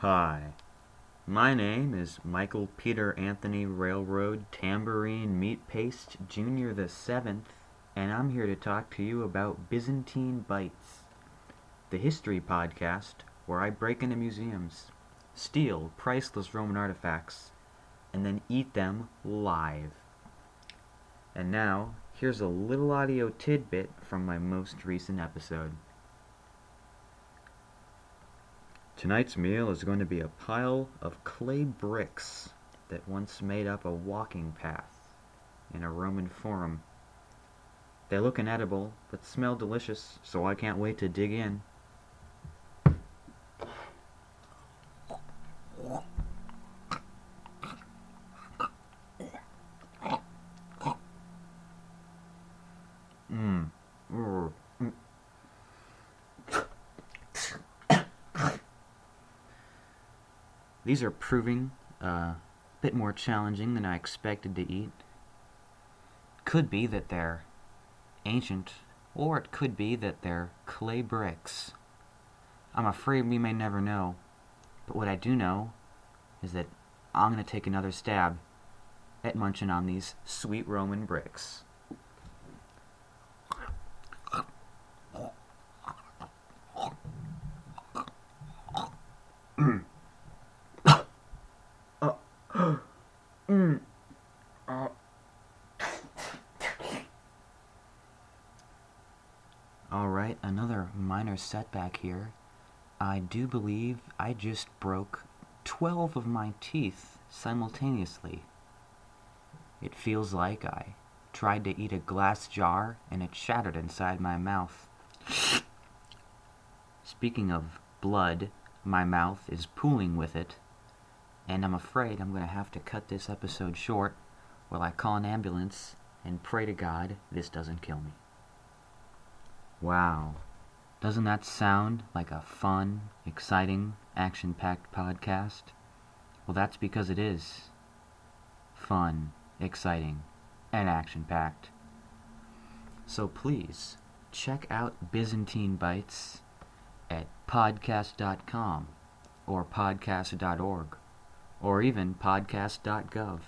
Hi, my name is Michael Peter Anthony Railroad Tambourine Meat Paste Jr. the Seventh, and I'm here to talk to you about Byzantine Bites, the history podcast where I break into museums, steal priceless Roman artifacts, and then eat them live. And now, here's a little audio tidbit from my most recent episode. Tonight's meal is going to be a pile of clay bricks that once made up a walking path in a Roman forum. They look inedible, but smell delicious, so I can't wait to dig in. These are proving uh, a bit more challenging than I expected to eat. Could be that they're ancient, or it could be that they're clay bricks. I'm afraid we may never know, but what I do know is that I'm going to take another stab at munching on these sweet Roman bricks. Mm. Uh. Alright, another minor setback here. I do believe I just broke 12 of my teeth simultaneously. It feels like I tried to eat a glass jar and it shattered inside my mouth. Speaking of blood, my mouth is pooling with it and I'm afraid I'm going to have to cut this episode short while I call an ambulance and pray to God this doesn't kill me. Wow. Doesn't that sound like a fun, exciting, action packed podcast? Well, that's because it is. Fun, exciting, and action packed. So please, check out Byzantine Bites at podcast.com or podcast.org or even podcast.gov.